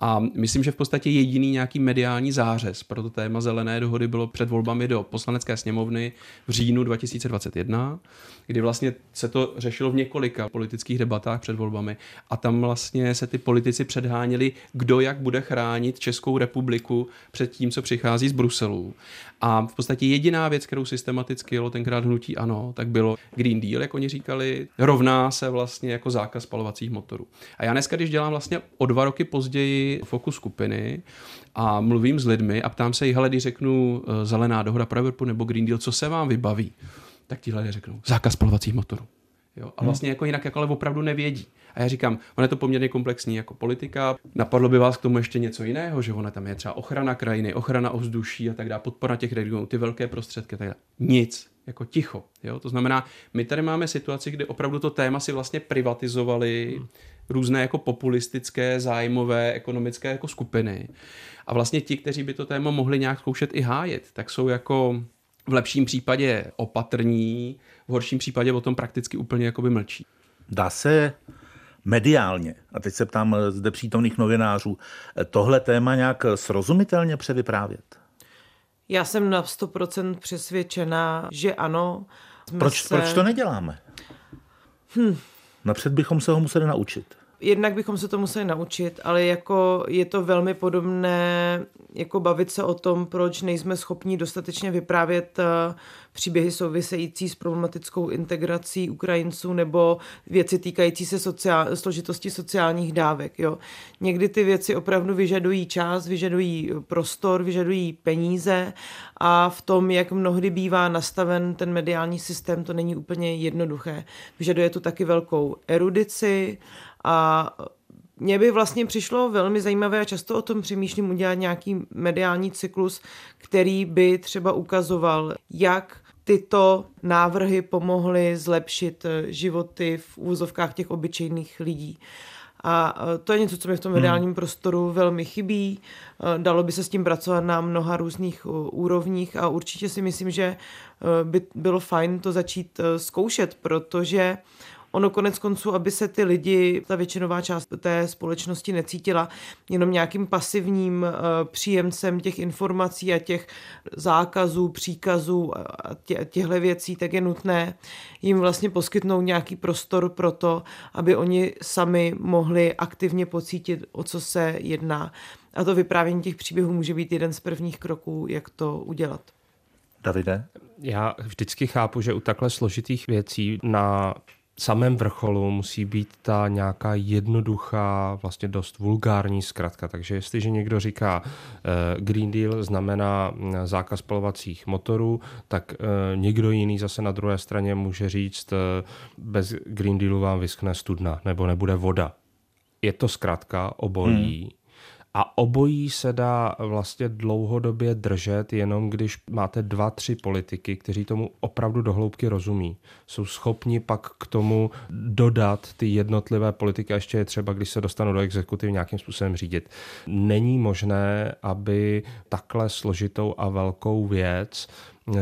A myslím, že v podstatě jediný nějaký mediální zářez pro to téma zelené dohody bylo před volbami do poslanecké sněmovny v říjnu 2021, kdy vlastně se to řešilo v několika politických debatách před volbami a tam vlastně se ty politici předháněli, kdo jak bude chránit Českou republiku před tím, co přichází z Bruselu. A v podstatě jediná věc, kterou systematicky jelo tenkrát hnutí ano, tak bylo Green Deal, jak oni říkali, rovná se vlastně jako zákaz spalovacích motorů. A já dneska, když dělám vlastně o dva roky později fokus skupiny a mluvím s lidmi a ptám se jich, hele, když řeknu eh, zelená dohoda pro Evropu nebo Green Deal, co se vám vybaví? Tak ti lidé řeknou, zákaz spalovacích motorů. Jo? A hmm. vlastně jako jinak jako ale opravdu nevědí. A já říkám, ono je to poměrně komplexní jako politika. Napadlo by vás k tomu ještě něco jiného, že ona tam je třeba ochrana krajiny, ochrana ovzduší a tak dále, podpora těch regionů, ty velké prostředky a tak dále. Nic, jako ticho. Jo? To znamená, my tady máme situaci, kdy opravdu to téma si vlastně privatizovali hmm. Různé jako populistické, zájmové, ekonomické jako skupiny. A vlastně ti, kteří by to téma mohli nějak zkoušet i hájit, tak jsou jako v lepším případě opatrní, v horším případě o tom prakticky úplně jakoby mlčí. Dá se mediálně, a teď se ptám zde přítomných novinářů, tohle téma nějak srozumitelně převyprávět? Já jsem na 100% přesvědčená, že ano. Proč, se... proč to neděláme? Hm. Napřed bychom se ho museli naučit jednak bychom se to museli naučit, ale jako je to velmi podobné, jako bavit se o tom, proč nejsme schopni dostatečně vyprávět eh, příběhy související s problematickou integrací Ukrajinců nebo věci týkající se sociál, složitosti sociálních dávek. Jo. Někdy ty věci opravdu vyžadují čas, vyžadují prostor, vyžadují peníze a v tom, jak mnohdy bývá nastaven ten mediální systém, to není úplně jednoduché. Vyžaduje tu taky velkou erudici a mně by vlastně přišlo velmi zajímavé a často o tom přemýšlím udělat nějaký mediální cyklus, který by třeba ukazoval, jak tyto návrhy pomohly zlepšit eh, životy v úvozovkách těch obyčejných lidí. A eh, to je něco, co mi v tom hmm. mediálním prostoru velmi chybí. Eh, dalo by se s tím pracovat na mnoha různých úrovních a určitě si myslím, že by bylo fajn to začít zkoušet, protože ono konec konců, aby se ty lidi, ta většinová část té společnosti necítila jenom nějakým pasivním uh, příjemcem těch informací a těch zákazů, příkazů a tě, těchto věcí, tak je nutné jim vlastně poskytnout nějaký prostor pro to, aby oni sami mohli aktivně pocítit, o co se jedná. A to vyprávění těch příběhů může být jeden z prvních kroků, jak to udělat. Davide? Já vždycky chápu, že u takhle složitých věcí na samém vrcholu musí být ta nějaká jednoduchá, vlastně dost vulgární zkratka. Takže jestliže někdo říká uh, Green Deal znamená mm, zákaz spalovacích motorů, tak uh, někdo jiný zase na druhé straně může říct, uh, bez Green Dealu vám vyschne studna nebo nebude voda. Je to zkrátka obojí. Hmm A obojí se dá vlastně dlouhodobě držet, jenom když máte dva, tři politiky, kteří tomu opravdu dohloubky rozumí. Jsou schopni pak k tomu dodat ty jednotlivé politiky a ještě je třeba, když se dostanou do exekutivy, nějakým způsobem řídit. Není možné, aby takhle složitou a velkou věc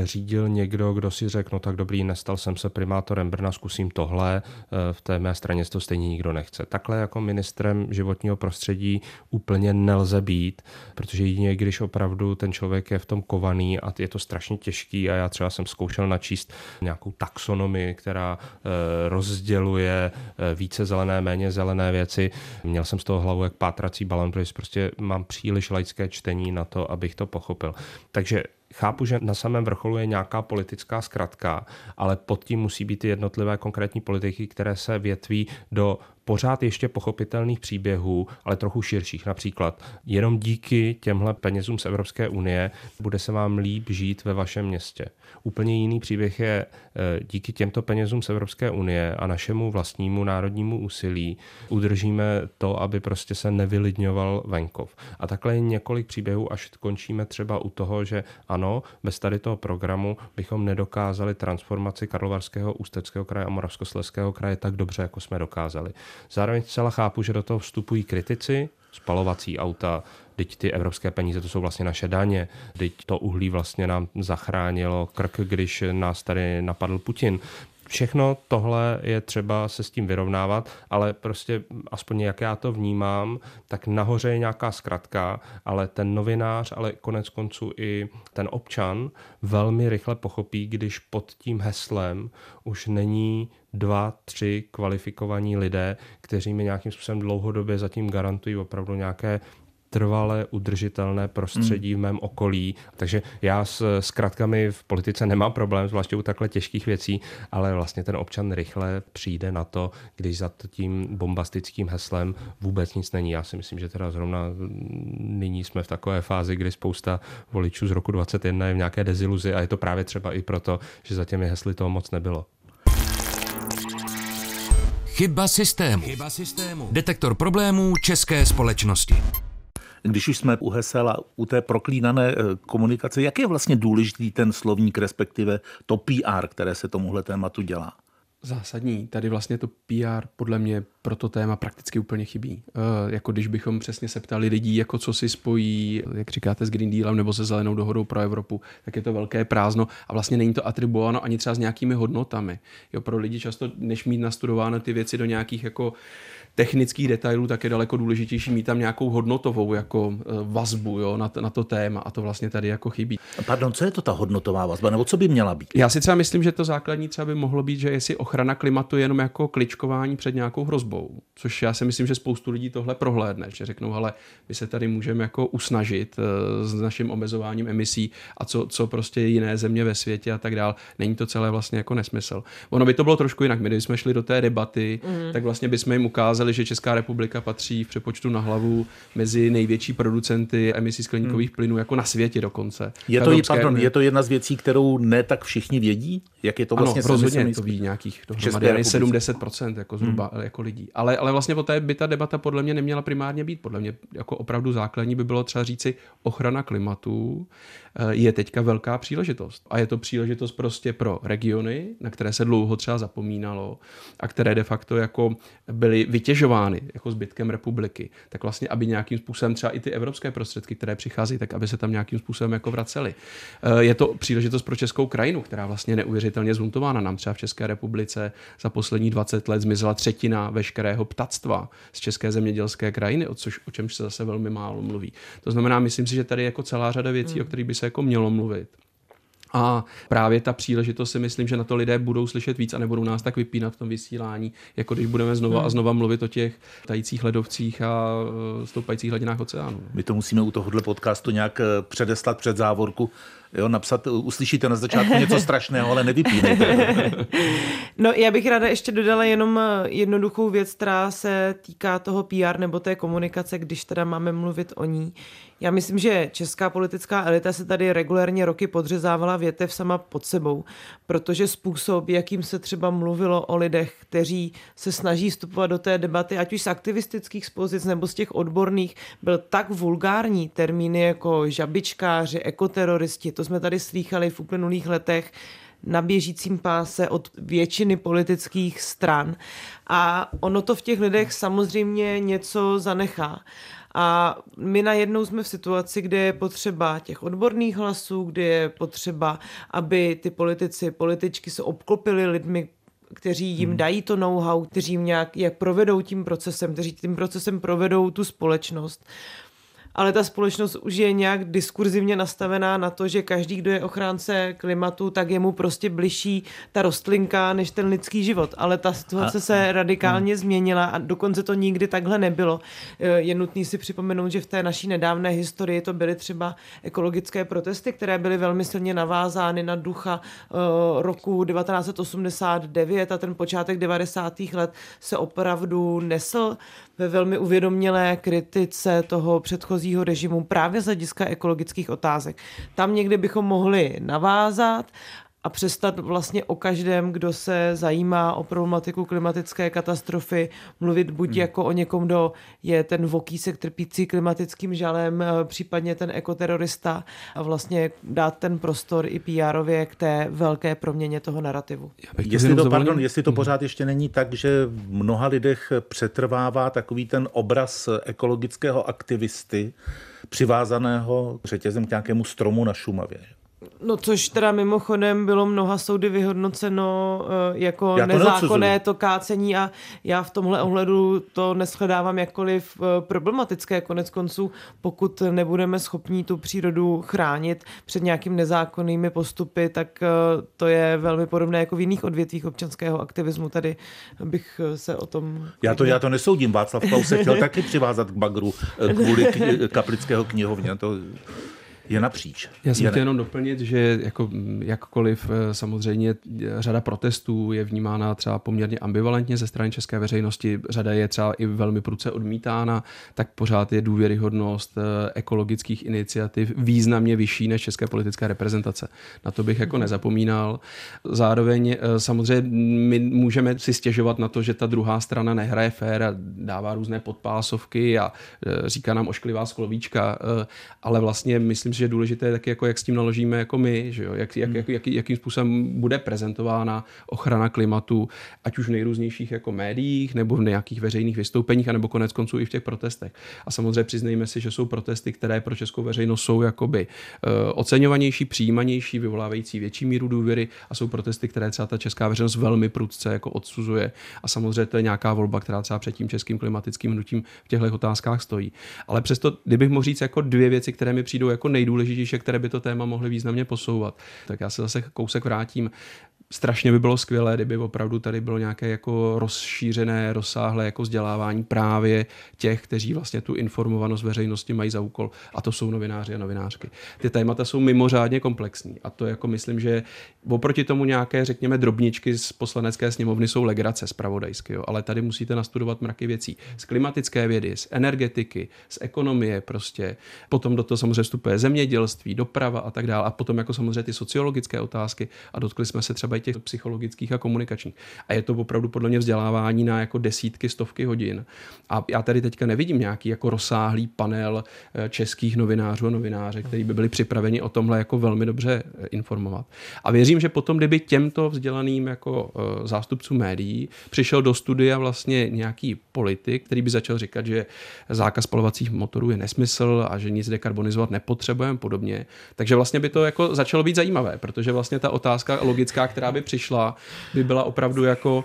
řídil někdo, kdo si řekl, no tak dobrý, nestal jsem se primátorem Brna, zkusím tohle, eh, v té mé straně to stejně nikdo nechce. Takhle jako ministrem životního prostředí úplně nelze být, protože jedině když opravdu ten člověk je v tom kovaný a je to strašně těžký a já třeba jsem zkoušel načíst nějakou taxonomii, která eh, rozděluje eh, více zelené, méně zelené věci. Měl jsem z toho hlavu jak pátrací balon, protože prostě mám příliš laické čtení na to, abych to pochopil. Takže Chápu, že na samém vrcholu je nějaká politická zkratka, ale pod tím musí být i jednotlivé konkrétní politiky, které se větví do pořád ještě pochopitelných příběhů, ale trochu širších. Například jenom díky těmhle penězům z Evropské unie bude se vám líp žít ve vašem městě. Úplně jiný příběh je eh, díky těmto penězům z Evropské unie a našemu vlastnímu národnímu úsilí udržíme to, aby prostě se nevylidňoval venkov. A takhle je několik příběhů, až končíme třeba u toho, že ano, bez tady toho programu bychom nedokázali transformaci Karlovarského, Ústeckého kraje a Moravskoslezského kraje tak dobře, jako jsme dokázali. Zároveň zcela chápu, že do toho vstupují kritici, spalovací auta, teď ty evropské peníze, to jsou vlastně naše daně, teď to uhlí vlastně nám zachránilo krk, když nás tady napadl Putin. Všechno tohle je třeba se s tím vyrovnávat, ale prostě aspoň jak já to vnímám, tak nahoře je nějaká zkratka, ale ten novinář, ale konec konců i ten občan velmi rychle pochopí, když pod tím heslem už není dva, tři kvalifikovaní lidé, kteří mi nějakým způsobem dlouhodobě zatím garantují opravdu nějaké trvalé udržitelné prostředí v mém okolí. Takže já s zkratkami v politice nemám problém, zvláště u takhle těžkých věcí, ale vlastně ten občan rychle přijde na to, když za tím bombastickým heslem vůbec nic není. Já si myslím, že teda zrovna nyní jsme v takové fázi, kdy spousta voličů z roku 21 je v nějaké deziluzi a je to právě třeba i proto, že za těmi hesly toho moc nebylo. Chyba systému. Chyba systému. Detektor problémů české společnosti. Když už jsme u hesel a u té proklínané eh, komunikace, jak je vlastně důležitý ten slovník, respektive to PR, které se tomuhle tématu dělá? Zásadní. Tady vlastně to PR podle mě pro to téma prakticky úplně chybí. E, jako když bychom přesně se ptali lidí, jako co si spojí, jak říkáte, s Green Dealem nebo se zelenou dohodou pro Evropu, tak je to velké prázdno a vlastně není to atribuováno ani třeba s nějakými hodnotami. Jo, pro lidi často, než mít nastudováno ty věci do nějakých jako technických detailů, tak je daleko důležitější mít tam nějakou hodnotovou jako e, vazbu jo, na, to, na to téma a to vlastně tady jako chybí. Pardon, co je to ta hodnotová vazba, nebo co by měla být? Já si třeba myslím, že to základní třeba by mohlo být, že jestli ochrana klimatu je jenom jako kličkování před nějakou hrozbou, což já si myslím, že spoustu lidí tohle prohlédne, že řeknou, ale my se tady můžeme jako usnažit e, s naším omezováním emisí a co, co prostě jiné země ve světě a tak dál. Není to celé vlastně jako nesmysl. Ono by to bylo trošku jinak. My, když jsme šli do té debaty, mm. tak vlastně bychom jim ukázali, ukázali, že Česká republika patří v přepočtu na hlavu mezi největší producenty emisí skleníkových hmm. plynů, jako na světě dokonce. Je to, pardon, je to jedna z věcí, kterou ne tak všichni vědí? Jak je to vlastně ano, rozhodně to ví nějakých dohromady 70% jako zhruba hmm. jako lidí. Ale, ale vlastně té by ta debata podle mě neměla primárně být. Podle mě jako opravdu základní by bylo třeba říci ochrana klimatu eh, je teďka velká příležitost. A je to příležitost prostě pro regiony, na které se dlouho třeba zapomínalo a které de facto jako byly vytěženy vytěžovány jako zbytkem republiky, tak vlastně, aby nějakým způsobem třeba i ty evropské prostředky, které přichází, tak aby se tam nějakým způsobem jako vracely. Eh, je to příležitost pro českou krajinu, která vlastně neuvěřitelně zhuntována. Nám třeba v České republice za poslední 20 let zmizela třetina veškerého ptactva z české zemědělské krajiny, o, což, o čemž se zase velmi málo mluví. To znamená, myslím si, že tady je jako celá řada věcí, hmm. o kterých by se jako mělo mluvit. A právě ta příležitost si myslím, že na to lidé budou slyšet víc a nebudou nás tak vypínat v tom vysílání, jako když budeme znova a hmm. znova mluvit o těch tajících ledovcích a e, stoupajících hladinách oceánu. My to musíme u tohohle podcastu nějak e, předeslat před závorku, jo, napsat, uslyšíte na začátku něco strašného, ale nevypínejte. No já bych ráda ještě dodala jenom e, jednoduchou věc, která se týká toho PR nebo té komunikace, když teda máme mluvit o ní. Já myslím, že česká politická elita se tady regulérně roky podřezávala větev sama pod sebou, protože způsob, jakým se třeba mluvilo o lidech, kteří se snaží vstupovat do té debaty, ať už z aktivistických pozic nebo z těch odborných, byl tak vulgární termíny jako žabičkáři, ekoteroristi, to jsme tady slýchali v uplynulých letech, na běžícím páse od většiny politických stran. A ono to v těch lidech samozřejmě něco zanechá. A my najednou jsme v situaci, kde je potřeba těch odborných hlasů, kde je potřeba, aby ty politici, političky se obklopili lidmi, kteří jim hmm. dají to know-how, kteří jim nějak je provedou tím procesem, kteří tím procesem provedou tu společnost ale ta společnost už je nějak diskurzivně nastavená na to, že každý, kdo je ochránce klimatu, tak je mu prostě bližší ta rostlinka než ten lidský život. Ale ta situace a, se radikálně hmm. změnila a dokonce to nikdy takhle nebylo. Eh, je nutný si připomenout, že v té naší nedávné historii to byly třeba ekologické protesty, které byly velmi silně navázány na ducha uh, roku 1989 a ten počátek 90. let se opravdu nesl ve velmi uvědomělé kritice toho předchozího režimu právě z hlediska ekologických otázek. Tam někdy bychom mohli navázat a přestat vlastně o každém, kdo se zajímá o problematiku klimatické katastrofy, mluvit buď hmm. jako o někom, kdo je ten vokísek trpící klimatickým žalem, eh, případně ten ekoterorista a vlastně dát ten prostor i pr k té velké proměně toho narrativu. Jestli to, pardon, jestli to hmm. pořád ještě není tak, že v mnoha lidech přetrvává takový ten obraz ekologického aktivisty, přivázaného řetězem k nějakému stromu na Šumavě. No což teda mimochodem bylo mnoha soudy vyhodnoceno uh, jako to nezákonné neodsuzuji. to kácení a já v tomhle ohledu to neschledávám jakkoliv uh, problematické. Konec konců, pokud nebudeme schopni tu přírodu chránit před nějakým nezákonnými postupy, tak uh, to je velmi podobné jako v jiných odvětvích občanského aktivismu. Tady bych se o tom... Já to, já to nesoudím. Václav Klaus se chtěl taky přivázat k bagru kvůli k, kaplického knihovně. To je napříč. Já jsem chtěl jenom doplnit, že jako jakkoliv eh, samozřejmě řada protestů je vnímána třeba poměrně ambivalentně ze strany české veřejnosti, řada je třeba i velmi pruce odmítána, tak pořád je důvěryhodnost eh, ekologických iniciativ významně vyšší než české politické reprezentace. Na to bych jako nezapomínal. Zároveň samozřejmě my můžeme si stěžovat na to, že ta druhá strana nehraje fér a dává různé podpásovky a říká nám ošklivá sklovíčka, ale vlastně myslím, že je důležité taky, jako jak s tím naložíme jako my, že jo? Jak, jak, hmm. jak, jak, jakým způsobem bude prezentována ochrana klimatu, ať už v nejrůznějších jako médiích, nebo v nějakých veřejných vystoupeních, anebo konec konců i v těch protestech. A samozřejmě přiznejme si, že jsou protesty, které pro českou veřejnost jsou jakoby uh, oceňovanější, přijímanější, vyvolávající větší míru důvěry a jsou protesty, které třeba ta česká veřejnost velmi prudce jako odsuzuje. A samozřejmě to je nějaká volba, která třeba před tím českým klimatickým hnutím v těchto otázkách stojí. Ale přesto, kdybych mohl říct jako dvě věci, které mi přijdou jako nej nejdůležitější, které by to téma mohly významně posouvat. Tak já se zase kousek vrátím strašně by bylo skvělé, kdyby opravdu tady bylo nějaké jako rozšířené, rozsáhlé jako vzdělávání právě těch, kteří vlastně tu informovanost veřejnosti mají za úkol a to jsou novináři a novinářky. Ty témata jsou mimořádně komplexní a to jako myslím, že oproti tomu nějaké, řekněme, drobničky z poslanecké sněmovny jsou legrace zpravodajsky, jo, ale tady musíte nastudovat mraky věcí z klimatické vědy, z energetiky, z ekonomie prostě, potom do toho samozřejmě vstupuje zemědělství, doprava a tak dále a potom jako samozřejmě ty sociologické otázky a dotkli jsme se třeba třeba těch psychologických a komunikačních. A je to opravdu podle mě vzdělávání na jako desítky, stovky hodin. A já tady teďka nevidím nějaký jako rozsáhlý panel eh, českých novinářů a novináře, kteří by byli připraveni o tomhle jako velmi dobře eh, informovat. A věřím, že potom, kdyby těmto vzdělaným jako eh, zástupcům médií přišel do studia vlastně nějaký politik, který by začal říkat, že zákaz spalovacích motorů je nesmysl a že nic dekarbonizovat nepotřebujeme podobně. Takže vlastně by to jako začalo být zajímavé, protože vlastně ta otázka logická, která která by přišla, by byla opravdu jako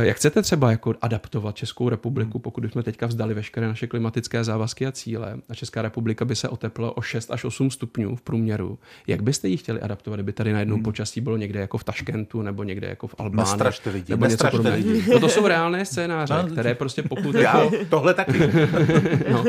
jak chcete třeba jako adaptovat Českou republiku, pokud bychom teďka vzdali veškeré naše klimatické závazky a cíle a Česká republika by se oteplila o 6 až 8 stupňů v průměru? Jak byste ji chtěli adaptovat, kdyby tady najednou hmm. počasí bylo někde jako v Taškentu nebo někde jako v Albánii? Nestrašte lidi, nebo něco lidi. No to jsou reálné scénáře, no, které prostě pokud... Já, jako... tohle taky. no.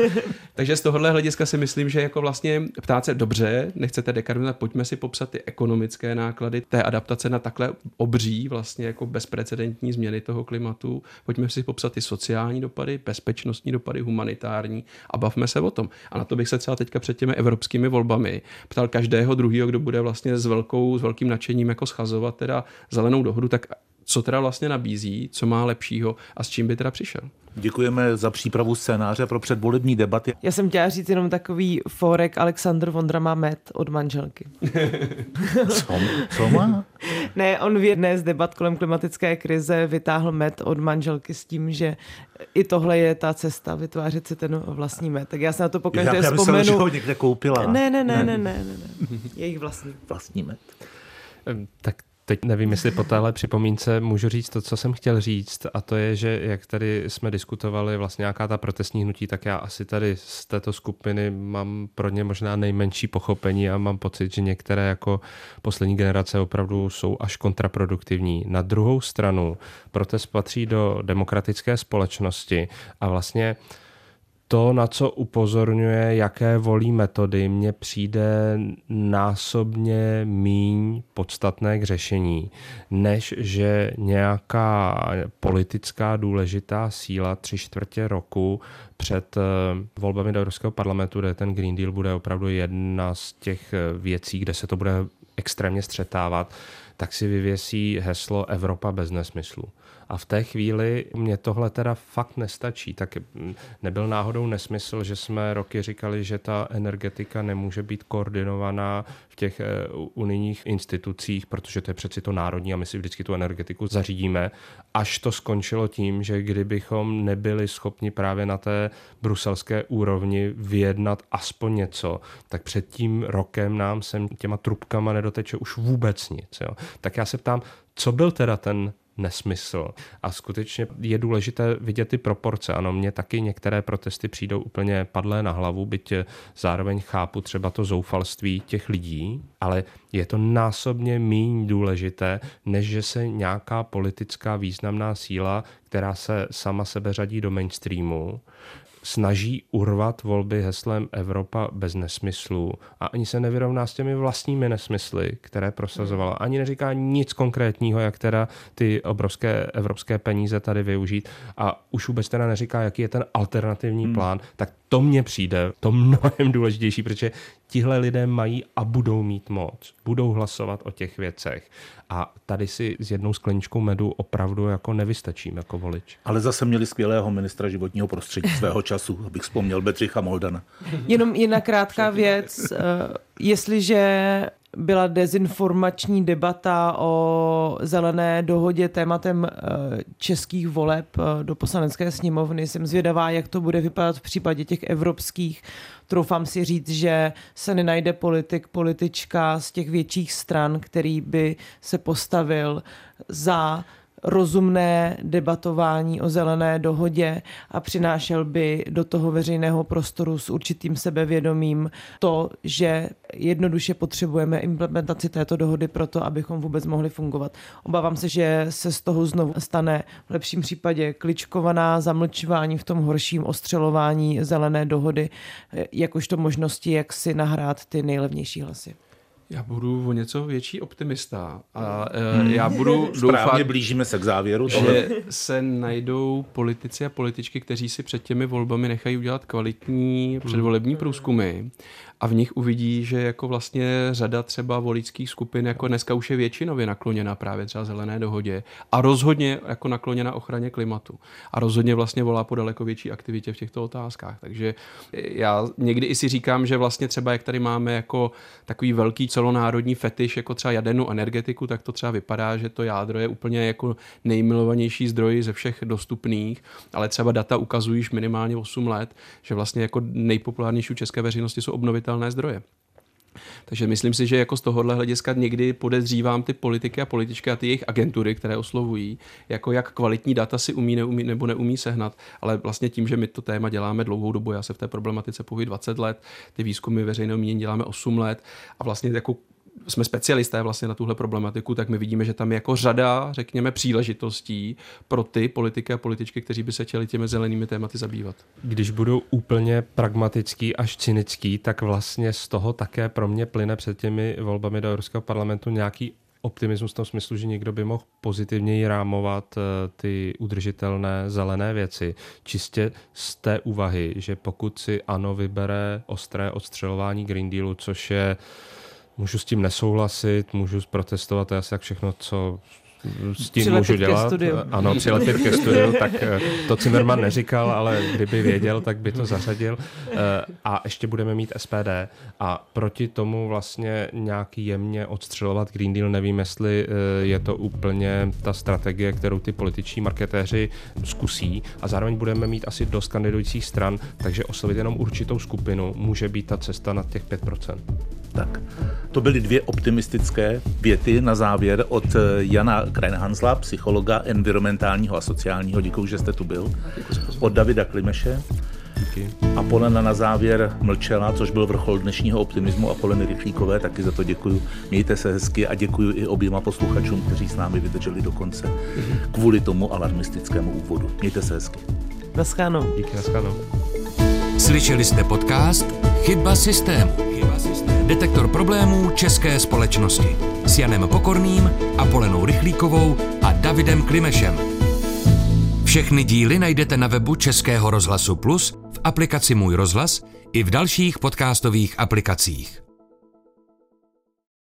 Takže z tohohle hlediska si myslím, že jako vlastně ptát se dobře, nechcete dekarbonizovat, pojďme si popsat ty ekonomické náklady té adaptace na takhle obří vlastně jako bezprecedentní změny toho toho klimatu, pojďme si popsat ty sociální dopady, bezpečnostní dopady, humanitární a bavme se o tom. A na to bych se třeba teďka před těmi evropskými volbami ptal každého druhého, kdo bude vlastně s, velkou, s velkým nadšením jako schazovat teda zelenou dohodu, tak co teda vlastně nabízí, co má lepšího a s čím by teda přišel. Děkujeme za přípravu scénáře pro předvolební debaty. Já jsem chtěla říct jenom takový forek Aleksandr Vondra má met od manželky. co, co má? Ne, on v jedné z debat kolem klimatické krize vytáhl met od manželky s tím, že i tohle je ta cesta, vytvářet si ten vlastní met. Tak já se na to pokaždé já, vzpomenu. Já že ho někde koupila. Ne, ne, ne, ne, ne, ne, ne. Jejich vlastní. Vlastní met. Tak Teď nevím, jestli po téhle připomínce můžu říct to, co jsem chtěl říct, a to je, že jak tady jsme diskutovali vlastně nějaká ta protestní hnutí, tak já asi tady z této skupiny mám pro ně možná nejmenší pochopení a mám pocit, že některé jako poslední generace opravdu jsou až kontraproduktivní. Na druhou stranu protest patří do demokratické společnosti a vlastně uh, to, na co upozorňuje, jaké volí metody, mně přijde násobně míň podstatné k řešení, než že nějaká politická důležitá síla tři čtvrtě roku před eh, volbami do Evropského parlamentu, kde ten Green Deal bude opravdu jedna z těch eh, věcí, kde se to bude extrémně střetávat, tak si vyvěsí heslo Evropa bez nesmyslu. A v té chvíli mě tohle teda fakt nestačí. Tak nebyl náhodou nesmysl, že jsme roky říkali, že ta energetika nemůže být koordinovaná v těch eh, unijních institucích, protože to je přeci to národní a my si vždycky tu energetiku zařídíme. Až to skončilo tím, že kdybychom nebyli schopni právě na té bruselské úrovni vyjednat aspoň něco, tak před tím rokem nám sem těma trubkama nedoteče už vůbec nic. Jo. Tak já se ptám, co byl teda ten nesmysl. A skutečně je důležité vidět ty proporce. Ano, mně taky některé protesty přijdou úplně padlé na hlavu, byť zároveň chápu třeba to zoufalství těch lidí, ale je to násobně méně důležité, než že se nějaká politická významná síla, která se sama sebe řadí do mainstreamu, snaží urvat volby heslem Evropa bez nesmyslů a ani se nevyrovná s těmi vlastními nesmysly, které prosazovala. Ani neříká nic konkrétního, jak teda ty obrovské evropské peníze tady využít a už vůbec teda neříká, jaký je ten alternativní hmm. plán, tak to mně přijde to mnohem důležitější, protože tihle lidé mají a budou mít moc, budou hlasovat o těch věcech. A tady si s jednou skleničkou medu opravdu jako nevystačím jako volič. Ale zase měli skvělého ministra životního prostředí svého času, abych vzpomněl Bedřicha Moldana. Jenom jedna krátká věc. Eh, jestliže byla dezinformační debata o zelené dohodě tématem eh, českých voleb eh, do poslanecké sněmovny. Jsem zvědavá, jak to bude vypadat v případě těch evropských. Troufám si říct, že se nenajde politik, politička z těch větších stran, který by se postavil za rozumné debatování o zelené dohodě a přinášel by do toho veřejného prostoru s určitým sebevědomím to, že jednoduše potřebujeme implementaci této dohody proto, abychom vůbec mohli fungovat. Obávám se, že se z toho znovu stane v lepším případě kličkovaná zamlčování, v tom horším ostřelování zelené dohody, jakožto možnosti, jak si nahrát ty nejlevnější hlasy. Já budu o něco větší optimista a uh, já budu doufat, blížíme se k závěru, že tohle. se najdou politici a političky, kteří si před těmi volbami nechají udělat kvalitní předvolební průzkumy a v nich uvidí, že jako vlastně řada třeba voličských skupin jako dneska už je většinově nakloněna právě třeba zelené dohodě a rozhodně jako nakloněna ochraně klimatu a rozhodně vlastně volá po daleko větší aktivitě v těchto otázkách. Takže já někdy i si říkám, že vlastně třeba jak tady máme jako takový velký celonárodní fetiš jako třeba jadernou energetiku, tak to třeba vypadá, že to jádro je úplně jako nejmilovanější zdroj ze všech dostupných, ale třeba data ukazují již minimálně 8 let, že vlastně jako nejpopulárnější české veřejnosti jsou obnovitelné zdroje. Takže myslím si, že jako z tohohle hlediska někdy podezřívám ty politiky a političky a ty jejich agentury, které oslovují, jako jak kvalitní data si umí, neumí nebo neumí sehnat, ale vlastně tím, že my to téma děláme dlouhou dobu, já se v té problematice pohybuji 20 let, ty výzkumy veřejného mínění děláme 8 let a vlastně jako jsme specialisté vlastně na tuhle problematiku, tak my vidíme, že tam je jako řada, řekněme, příležitostí pro ty politiky a političky, kteří by se chtěli těmi zelenými tématy zabývat. Když budu úplně pragmatický až cynický, tak vlastně z toho také pro mě plyne před těmi volbami do Evropského parlamentu nějaký optimismus v tom smyslu, že někdo by mohl pozitivněji rámovat eh, ty udržitelné zelené věci. Čistě z té úvahy, že pokud si ANO vybere ostré odstřelování Green Dealu, což je Můžu s tím nesouhlasit, můžu protestovat, to je asi jak všechno, co s tím přilepit můžu dělat. Ano, přilepit ke studiu, tak eh, to Zimmerman neříkal, ale kdyby věděl, tak by to zařadil. Eh, a ještě budeme mít SPD a proti tomu vlastně nějaký jemně odstřelovat Green Deal, nevím, jestli eh, je to úplně ta strategie, kterou ty političní marketéři zkusí a zároveň budeme mít asi dost kandidujících stran, takže oslovit jenom určitou skupinu může být ta cesta na těch 5%. Tak, to byly dvě optimistické věty na závěr od Jana Krajnhansla, psychologa environmentálního a sociálního. Děkuji, že jste tu byl. Od Davida Klimeše. Díky. A Polena na závěr mlčela, což byl vrchol dnešního optimismu a Poleny Rychlíkové, taky za to děkuji. Mějte se hezky a děkuji i oběma posluchačům, kteří s námi vydrželi do konce kvůli tomu alarmistickému úvodu. Mějte se hezky. Nascháno. Díky, nascháno. Slyšeli jste podcast Chyba systému. Chyba. Detektor problémů české společnosti s Janem Pokorným, Apolenou Rychlíkovou a Davidem Klimešem. Všechny díly najdete na webu Českého rozhlasu Plus, v aplikaci Můj rozhlas i v dalších podcastových aplikacích.